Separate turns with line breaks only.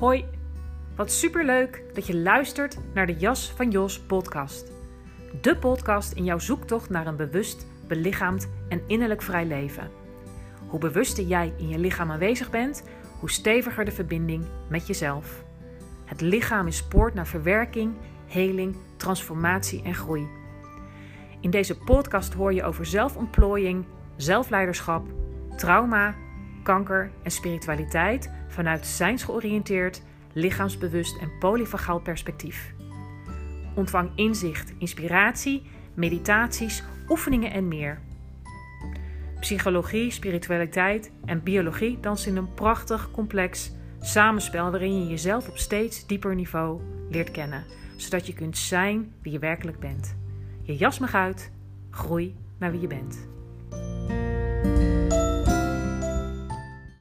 Hoi, wat superleuk dat je luistert naar de Jas van Jos podcast. De podcast in jouw zoektocht naar een bewust, belichaamd en innerlijk vrij leven. Hoe bewuster jij in je lichaam aanwezig bent, hoe steviger de verbinding met jezelf. Het lichaam is poort naar verwerking, heling, transformatie en groei. In deze podcast hoor je over zelfontplooiing, zelfleiderschap, trauma, kanker en spiritualiteit vanuit zijnsgeoriënteerd, lichaamsbewust en polyvagaal perspectief. Ontvang inzicht, inspiratie, meditaties, oefeningen en meer. Psychologie, spiritualiteit en biologie dansen in een prachtig, complex samenspel waarin je jezelf op steeds dieper niveau leert kennen, zodat je kunt zijn wie je werkelijk bent. Je jas mag uit, groei naar wie je bent.